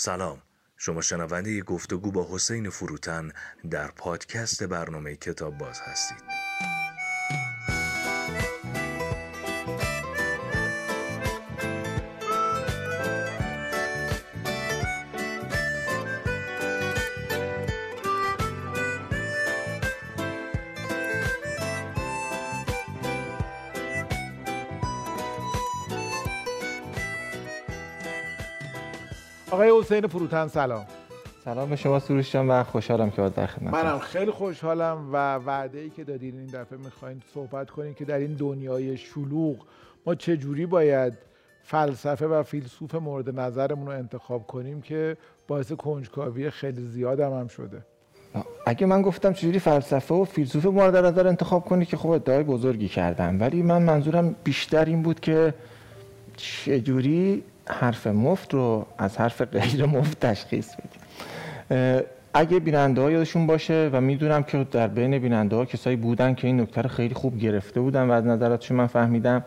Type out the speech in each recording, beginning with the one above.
سلام. شما شنونده گفتگو با حسین فروتن در پادکست برنامه کتاب باز هستید. آقای حسین فروتن سلام. سلام به شما سروش جان و خوشحالم که در خدمت منم خیلی خوشحالم و وعده ای که دادین این دفعه می‌خواین صحبت کنیم که در این دنیای شلوغ ما چه جوری باید فلسفه و فیلسوف مورد نظرمون رو انتخاب کنیم که باعث کنجکاوی خیلی زیاد هم, هم شده؟ اگه من گفتم چجوری فلسفه و فیلسوف مورد نظر انتخاب کنی که خب ادعای بزرگی کردم. ولی من منظورم بیشتر این بود که چجوری حرف مفت رو از حرف غیر مفت تشخیص بدیم. اگه بیننده ها یادشون باشه و می‌دونم که در بین بیننده ها کسایی بودن که این نکته خیلی خوب گرفته بودن و از نظراتشون من فهمیدم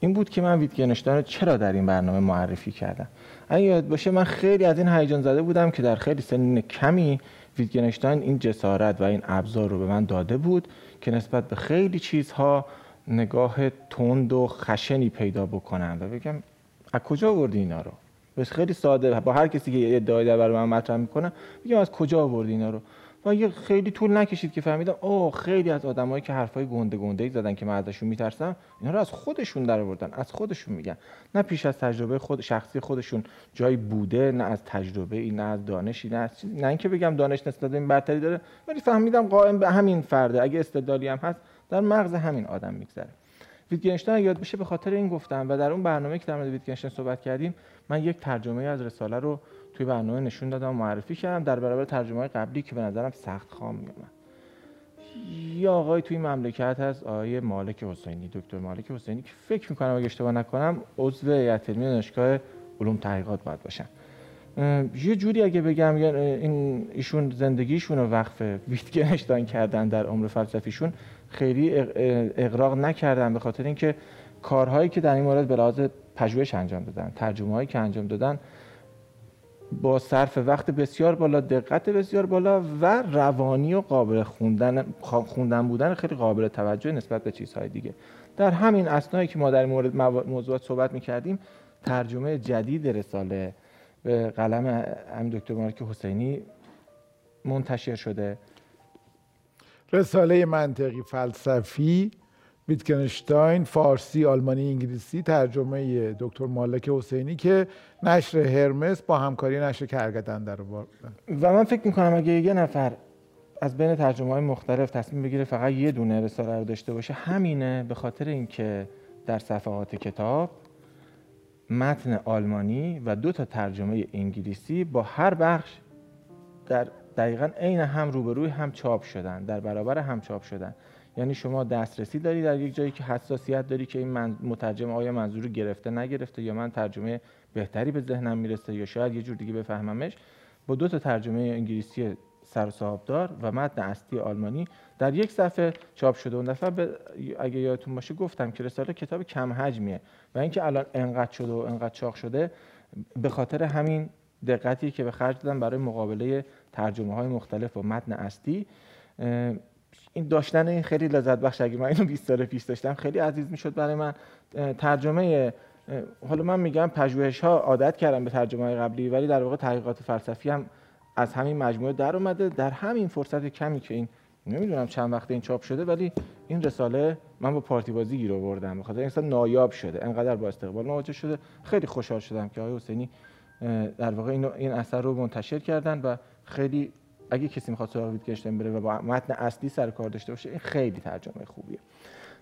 این بود که من ویتگنشتاین رو چرا در این برنامه معرفی کردم؟ اگه یاد باشه من خیلی از این هیجان زده بودم که در خیلی سنین کمی ویتگنشتاین این جسارت و این ابزار رو به من داده بود که نسبت به خیلی چیزها نگاه تند و خشنی پیدا بکنم و بگم از کجا آوردی اینا رو؟ بس خیلی ساده. با هر کسی که ادعای در من مطرح می‌کنه میگم از کجا آوردی اینا رو؟ و یه خیلی طول نکشید که فهمیدم اوه خیلی از آدمایی که حرفای گنده گنده ای زدن که من ازشون میترسم اینا رو از خودشون در آوردن از خودشون میگن. نه پیش از تجربه خود شخصی خودشون جایی بوده نه از تجربه ای نه از دانشی نه از نه اینکه بگم دانش نسبت این برتری داره ولی فهمیدم قائم به همین فرده. اگه استدلالی هم هست در مغز همین آدم میگذره. ویتگنشتاین یاد بشه به خاطر این گفتم و در اون برنامه که در مورد ویتگنشتاین صحبت کردیم من یک ترجمه از رساله رو توی برنامه نشون دادم و معرفی کردم. در برابر ترجمه قبلی که به نظرم سخت خام میومد یه آقای توی مملکت هست آقای مالک حسینی دکتر مالک حسینی که فکر می‌کنم اگه اشتباه نکنم عضو هیئت علمی دانشگاه علوم تحقیقات باید باشن. یه جوری اگه بگم این ایشون زندگیشون رو وقف ویتگنشتاین کردن در عمر فلسفیشون خیلی اقراق نکردن به خاطر اینکه کارهایی که در این مورد به لحاظ پژوهش انجام دادن ترجمه هایی که انجام دادن با صرف وقت بسیار بالا دقت بسیار بالا و روانی و قابل خوندن خوندن بودن خیلی قابل توجه نسبت به چیزهای دیگه. در همین اسنایی که ما در مورد موضوعات صحبت می‌کردیم ترجمه جدید رساله به قلم همین دکتر مالک حسینی منتشر شده. رساله منطقی فلسفی ویتکنشتاین فارسی آلمانی انگلیسی ترجمه دکتر مالک حسینی که نشر هرمس با همکاری نشر کرگدن در و من فکر می‌کنم اگه یه نفر از بین ترجمه های مختلف تصمیم بگیره فقط یه دونه رساله رو داشته باشه همینه به خاطر اینکه در صفحات کتاب متن آلمانی و دو تا ترجمه انگلیسی با هر بخش در دقیقا عین هم روبروی هم چاپ شدن در برابر هم چاپ شدن. یعنی شما دسترسی داری در یک جایی که حساسیت داری که این مترجم آیا منظور رو گرفته نگرفته یا من ترجمه بهتری به ذهنم می‌رسه یا شاید یه جور دیگه بفهممش. با دو تا ترجمه انگلیسی سر و دار و متن اصلی آلمانی در یک صفحه چاپ شده. اون دفعه اگه یادتون باشه گفتم که رساله کتاب کم حجمیه و اینکه الان انقدر شده و انقدر چاق شده به خاطر همین دقتی که به خرج دادن برای مقابله ترجمه های مختلف و متن اصلی این داشتن این خیلی لذت بخش اگه من اینو 20 سال پیش داشتم خیلی عزیز می‌شد برای من. ترجمه حالا من میگم پژوهش ها عادت کردم به ترجمه های قبلی ولی در واقع تحقیقات فلسفی هم از همین مجموعه در اومده. در همین فرصت کمی که این نمی‌دونم چند وقت این چاپ شده ولی این رساله من با پارتی بازی گیر آوردم. بخاطر اینکه نایاب شده انقدر با استقبال مواجه شده. خیلی خوشحال شدم که آقای حسینی در واقع این اثر رو منتشر کردن و خیلی اگه کسی می‌خواد سراغ ویتگنشتاین بره و با متن اصلی سر کار داشته باشه این خیلی ترجمه خوبیه.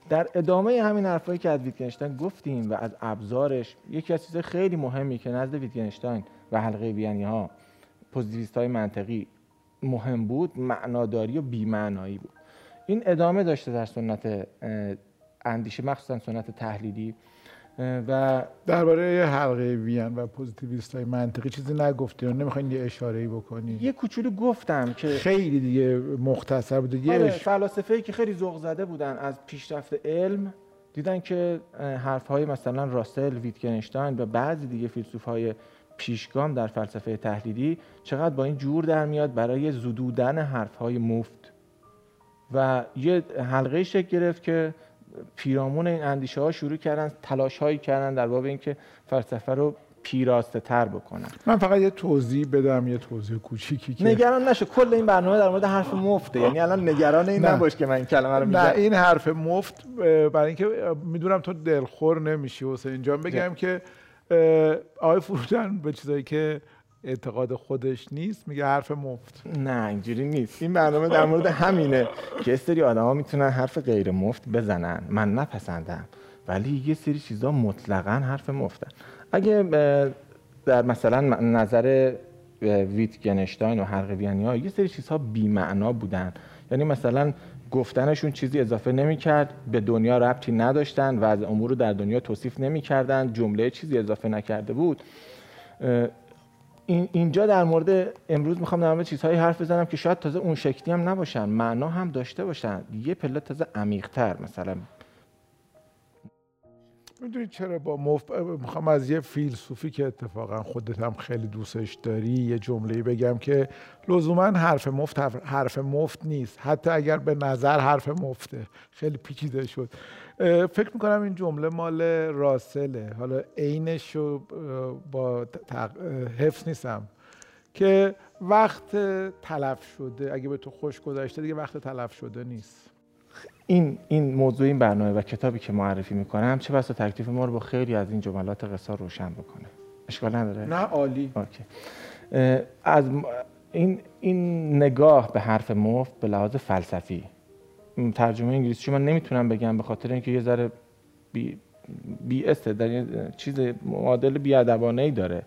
در ادامه همین حرفایی که از ویتگنشتاین گفتیم و از ابزارش یکی از چیزهای خیلی مهمی که نزد ویتگنشتاین و حلقه وینی ها پوزیتیویست های منطقی مهم بود معناداری و بیمعنایی بود. این ادامه داشته در سنت اندیشه مخصوصا سنت تحلیلی. و درباره حلقه وین و پوزیتیویست های منطقی چیزی نگفتین نمی‌خواین یه اشاره ای بکنی؟ یه کوچولو گفتم که خیلی دیگه مختصر بوده. یه آره فلاسفه ای که خیلی ذوق زده بودن از پیشرفت علم دیدن که حرف های مثلا راسل ویتگنشتاین و بعضی دیگه فیلسوف های پیشگام در فلسفه تحلیلی چقدر با این جور در میاد برای زدودن حرفهای مفت. و یه حلقه شکل گرفت که پیرامون این اندیشه ها شروع کردن تلاش هایی کردن در باب اینکه فلسفه رو پیراسته تر بکنن. من فقط یه توضیح بدم یه توضیح کوچیکی که نگران نشو. کل این برنامه در مورد حرف مفته. یعنی الان نگران این. نباش که من این کلمه رو میگم. نه این حرف مفت برای اینکه می‌دونم تو دلخور نمیشی حسین جان. بگم که آقای فروتن به چیزایی که اعتقاد خودش نیست میگه حرف مفت. نه اینجوری نیست. این برنامه در مورد همینه که یه سری آدما می‌تونن حرف غیر مفت بزنن. من نپسندم. ولی یه سری چیزا مطلقا حرف مفتن. اگه در مثلا نظر ویتگنشتاین و حلقویانی ها یه سری چیزها بی‌معنا بودن. یعنی مثلا گفتنشون چیزی اضافه نمی‌کرد به دنیا ربطی نداشتن و از امور رو در دنیا توصیف نمی‌کردن جمله چیزی اضافه نکرده بود. این اینجا در مورد امروز می‌خوام در مورد چیزهایی حرف بزنم که شاید تازه اون شکلی هم نباشن معنا هم داشته باشن. یه پله تازه عمیق‌تر مثلا می‌دونی چرا با مفت می‌خوام از یه فیلسوفی که اتفاقا خودت هم خیلی دوستش داری یه جمله بگم که لزوما حرف مفت حرف- مفت نیست. حتی اگر به نظر حرف مفته. خیلی پیچیده شد. فکر می‌کنم این جمله مال راسله. حالا عینش رو با تق- حفظ نیستم. که وقت تلف شده. اگه به تو خوش گذشته دیگه وقت تلف شده نیست. این این موضوع این برنامه و کتابی که معرفی می‌کنم چه بسا تکلیف ما رو با خیلی از این جملات قصار روشن بکنه. اشکال نداره؟ نه عالی. اوکی. از این این نگاه به حرف مفت به لحاظ فلسفی. ترجمه انگلیسی من نمی‌تونم بگم به خاطر اینکه یه ذره بی بی در چیز معادل بیادبانه ای داره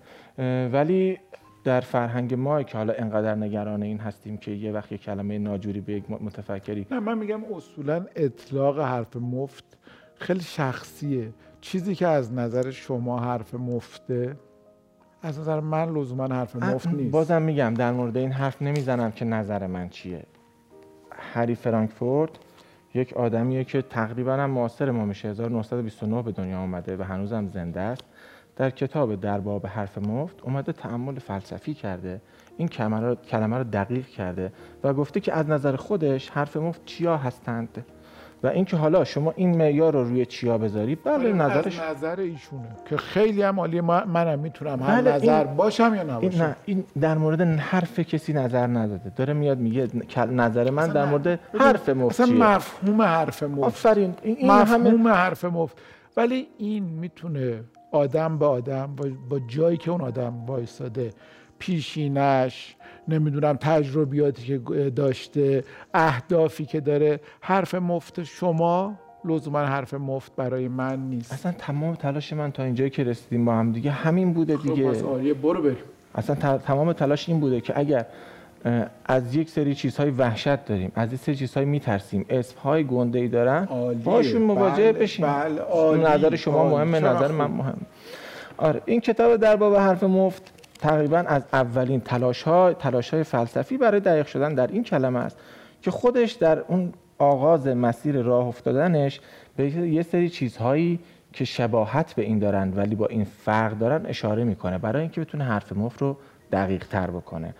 ولی در فرهنگ ما که حالا انقدر نگران این هستیم که یه وقت یه کلمه ناجوری به یک متفکری نه من میگم اصولا اطلاق حرف مفت خیلی شخصیه. چیزی که از نظر شما حرف مفته از نظر من لزوما حرف مفت نیست. بازم میگم در مورد این حرف نمی‌زنم که نظر من چیه. هری فرانکفورت یک آدمیه که تقریبا هم معاصر ما میشه. 1929 به دنیا آمده و هنوزم زنده است. در کتاب در باب حرف مفت اومده تعمل فلسفی کرده این کلمه رو, دقیق کرده و گفته که از نظر خودش حرف مفت چیا هستند. و اینکه حالا شما این معیار رو روی چیا بذاری بله نظرش از نظر ایشونه که خیلی هم عالیه. ما- منم می‌تونم هر بله، نظر این- باشم یا این نباشم نه این در مورد حرف کسی نظر نداده. داره میاد میگه نظر من در. مورد حرف مفت اصلا مفهوم حرف مفت. آفرین این, این همه مفهوم حرف مفت. ولی این می‌تونه آدم به آدم با, جایی که اون آدم وایستاده پیشینش نمی‌دونم تجربیاتی که داشته اهدافی که داره حرف مفت شما لزوما حرف مفت برای من نیست. اصلا تمام تلاش من تا اینجایی که رسیدیم با هم دیگه همین بوده خب، دیگه. عالیه برو بریم. اصلا تمام تلاش این بوده که اگر از یک سری چیزهای وحشت داریم. از یک سری چیزهای میترسیم. اسمهای گنده ای دارن. باشون مواجه بله، بشیم بله، نظر شما. مهمه نظر خوب. من مهم. آره این کتاب در باب حرف مفت تقریبا از اولین تلاش ها تلاش های فلسفی برای دقیق شدن در این کلمه است که خودش در اون آغاز مسیر راه افتادنش به یه سری چیزهایی که شباهت به این دارن ولی با این فرق دارن اشاره می‌کنه. برای اینکه بتونه حرف مفت رو دقیق تر بکنه.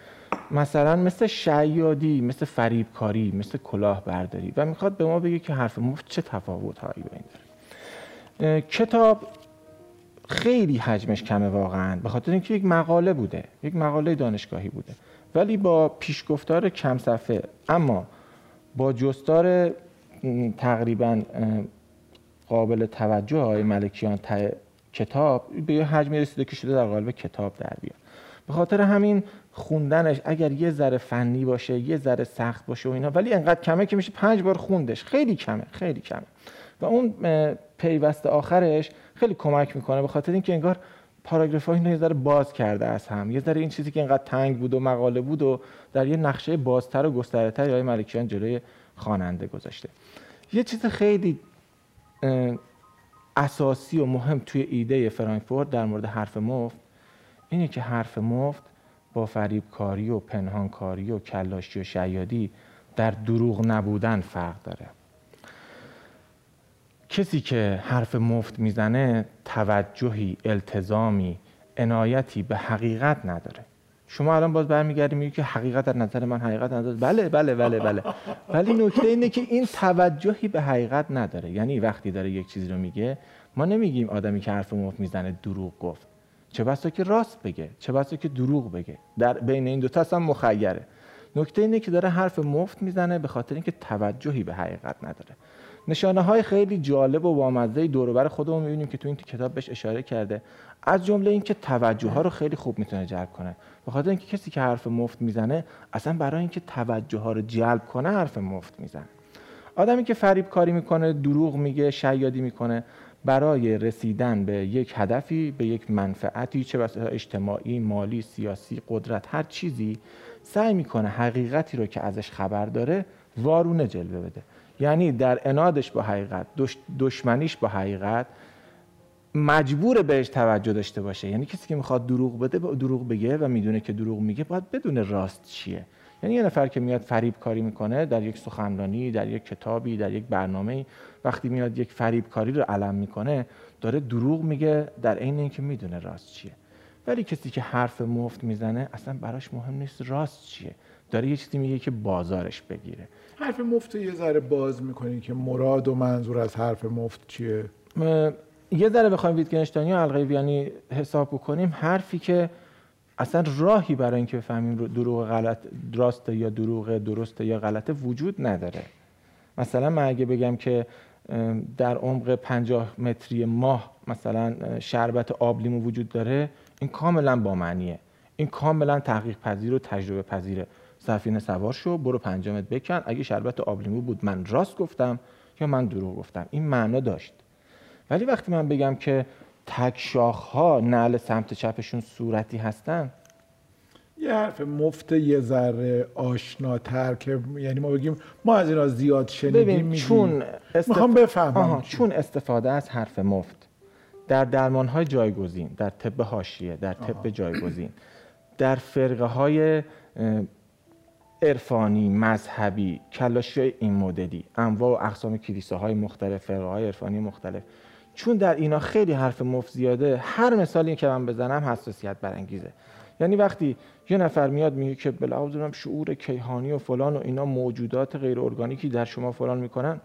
مثلا مثل شیادی مثل فریبکاری مثل کلاهبرداری و می‌خواد به ما بگه که حرف مفت چه تفاوت هایی با این داره کتاب خیلی حجمش کمه واقعا به خاطر اینکه یک مقاله بوده یک مقاله دانشگاهی بوده. ولی با پیشگفتار کم صفحه اما با جستار تقریبا قابل توجه های ملکیان کتاب به یه حجمی رسیده که شده در قالب کتاب در بیاد. به خاطر همین خوندنش اگر یه ذره فنی باشه یه ذره سخت باشه و اینا ولی انقدر کمه که میشه پنج بار خوندش. خیلی کمه خیلی کمه. و اون پیوست آخرش خیلی کمک می‌کنه به خاطر اینکه انگار پاراگراف ها اینو یه ذره باز کرده از هم. یه ذره این چیزی که انقدر تنگ بود و مقاله بود و در یه نقشه بازتر و گسترتر های ملکیان جلوی خواننده گذاشته. یه چیز خیلی اساسی و مهم توی ایده فرانکفورت در مورد حرف مفت اینه که حرف مفت با فریبکاری و پنهانکاری و کلاشی و شیادی در دروغ نبودن فرق داره. کسی که حرف مفت می‌زنه توجهی التزامی عنایتی به حقیقت نداره. شما الان باز برمیگردی میگی که حقیقت در نظر من حقیقت نداره. بله بله بله بله. ولی نکته اینه که این توجهی به حقیقت نداره. یعنی وقتی داره یک چیزی رو میگه ما نمیگیم آدمی که حرف مفت می‌زنه دروغ گفت. چه بسا که راست بگه چه بسا که دروغ بگه. در بین این دو تا هم مخیره. نکته اینه که داره حرف مفت می‌زنه به خاطر اینکه توجهی به حقیقت نداره. نشانه های خیلی جالب و بامزه دور خودمون می‌بینیم که تو این کتاب بهش اشاره کرده. از جمله اینکه توجه ها رو خیلی خوب می‌تونه جلب کنه. به خاطر اینکه کسی که حرف مفت می‌زنه اصلا برای اینکه توجه ها رو جلب کنه حرف مفت می‌زنه. آدمی که فریب کاری می‌کنه دروغ میگه شیادی می‌کنه برای رسیدن به یک هدفی به یک منفعتی چه بسا اجتماعی مالی سیاسی قدرت هر چیزی سعی می‌کنه حقیقتی رو که ازش خبر داره وارونه جلوه بده. یعنی در انادش با حقیقت دشمنیش با حقیقت مجبور بهش توجه داشته باشه. یعنی کسی که می‌خواد دروغ بده دروغ بگه و می‌دونه که دروغ میگه باید بدون راست چیه. یعنی یه نفر که میاد فریب کاری می‌کنه در یک سخنرانی در یک کتابی در یک برنامه وقتی میاد یک فریب کاری رو علم می‌کنه داره دروغ میگه در عین اینکه می‌دونه راست چیه. ولی کسی که حرف مفت می‌زنه اصلا براش مهم نیست راست چیه. داره یه چیزی میگه که بازارش بگیره. حرف مفت یه ذره باز می‌کنی که مراد و منظور از حرف مفت چیه؟ یه ذره بخوایم ویتگنشتاینی و القیویانی حساب بکنیم. حرفی که اصلا راهی برای اینکه بفهمیم دروغ غلط راسته یا دروغ درسته یا غلطه وجود نداره. مثلا من اگه بگم که در عمق 50 متری ماه مثلا شربت آبلیمو وجود داره این کاملا با معنیه. این کاملا تحقیق پذیر و تجربه پذیره. سفینه سوار شو برو 5 متر بکن. اگه شربت آبلیمو بود من راست گفتم یا من دروغ گفتم. این معنا داشت. ولی وقتی من بگم که تک شاخ ها نعل سمت چپشون صورتی هستن؟ یه حرف مفت یه ذره آشناتر که یعنی ما بگیم ما از اینا زیاد شنیدیم چون استف... می‌خوام بفهمم. چون استفاده از حرف مفت در درمان های جایگزین در طب حاشیه در طب جایگزین در فرقه های عرفانی مذهبی کلاشی های این مدلی انواع و اقسام کلیساهای مختلف فرقه های عرفانی مختلف. چون در اینا خیلی حرف مفت زیاده هر مثالی که من بزنم حساسیت برانگیزه. یعنی وقتی یه نفر میاد میگه که بلعوض شعور کیهانی و فلان و اینا موجودات غیر ارگانیکی در شما فلان می‌کنن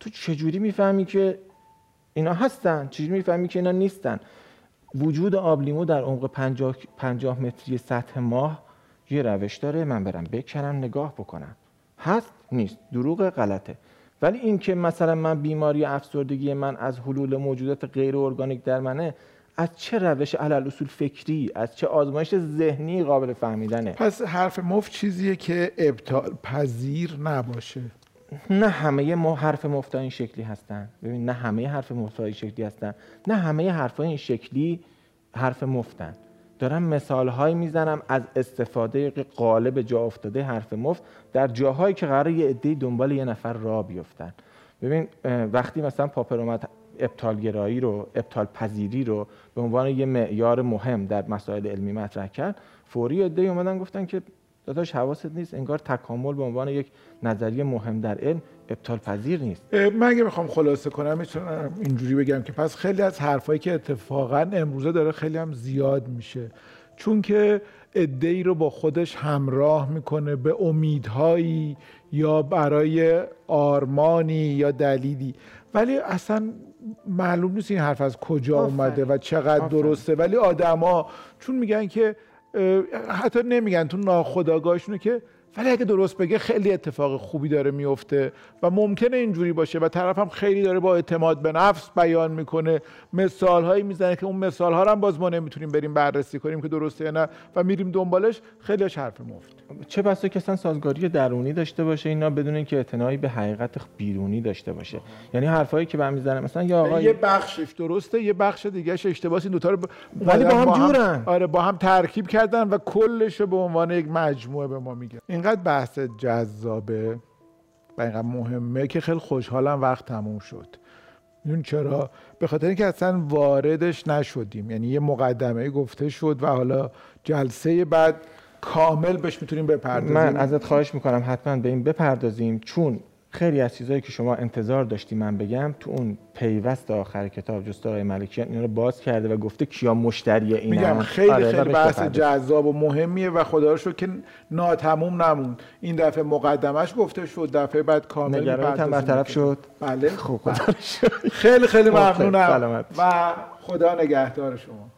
تو چجوری می‌فهمی که اینا هستن؟ چجوری می‌فهمی که اینا نیستن؟ وجود آبلیمو در عمق 50 50 متری سطح ماه یه روش داره من برم بکنم نگاه بکنم. هست؟ نیست. دروغ غلطه. ولی اینکه مثلا من بیماری افسردگی من از حلول موجودات غیر ارگانیک در منه از چه روش علل اصول فکری از چه آزمایش ذهنی قابل فهمیدنه؟ پس حرف مفت چیزیه که ابطال پذیر نباشه. نه همه ما حرف مفت این شکلی هستن. ببین نه همه حرف مفت این شکلی هستن. نه همه حرف این شکلی حرف مفتن. دارم مثال هایی می‌زنم از استفاده قالب جا افتاده حرف مفت در جاهایی که قرار یه عده دنبال یه نفر را بیفتن. ببین وقتی مثلا پاپر اومد ابطالگرایی رو ابطال پذیری رو به عنوان یه معیار مهم در مسائل علمی مطرح کرد فوری عده اومدن گفتن که داداش حواست نیست انگار تکامل به عنوان یک نظریه مهم در علم ابطال پذیر نیست من اگه بخوام خلاصه کنم می‌تونم اینجوری بگم که پس خیلی از حرفایی که اتفاقا امروزه داره خیلی هم زیاد میشه. چون که ای رو با خودش همراه می‌کنه به امیدهایی یا برای آرمانی یا دلیلی. ولی اصلا معلوم نیست این حرف از کجا اومده و چقدر درسته. ولی آدما چون میگن که حتی نمیگن تو ناخداگاهشونه که ولی اگه درست بگه خیلی اتفاق خوبی داره میفته و ممکنه اینجوری باشه و طرف هم خیلی داره با اعتماد به نفس بیان می‌کنه. مثال هایی می‌زنه که اون مثال ها هم باز ما نمی‌تونیم بریم بررسی کنیم که درسته یا نه و میریم دنبالش خیلیش حرف مفت. چه بسا که اصلا سازگاری درونی داشته باشه اینا بدون اینکه اعتنایی به حقیقت بیرونی داشته باشه. یعنی حرفایی که من می‌زنم مثلا یا آقا یه بخشش درسته یه بخش دیگه اشتباهه این دو تا رو ولی با هم جورن. آره با هم ترکیب کردن و کلش رو به عنوان یک مجموعه به ما میگن. اینقدر بحث جذابه و اینقدر مهمه که خیلی خوشحالم وقت تموم شد. میدون چرا؟ به خاطر اینکه اصلا واردش نشدیم. یعنی یه مقدمه گفته شد و حالا جلسه بعد کامل بهش می‌تونیم بپردازیم. من ازت خواهش می‌کنم حتما به این بپردازیم. چون خیلی از چیزهایی که شما انتظار داشتی من بگم تو اون پیوست آخر کتاب جست آقای ملکیان اینا رو باز کرده و گفته کیا مشتری اینا میگم خیلی آره، خیلی بحث. جذاب و مهمیه و خدا رو که ناتموم نموند. این دفعه مقدمش گفته شد دفعه بعد کامل نگرانیت هم می‌پردازیم. برطرف شد. بله. خب خدا شکر. خیلی خیلی خب، ممنونم. و خدا نگهدار شما.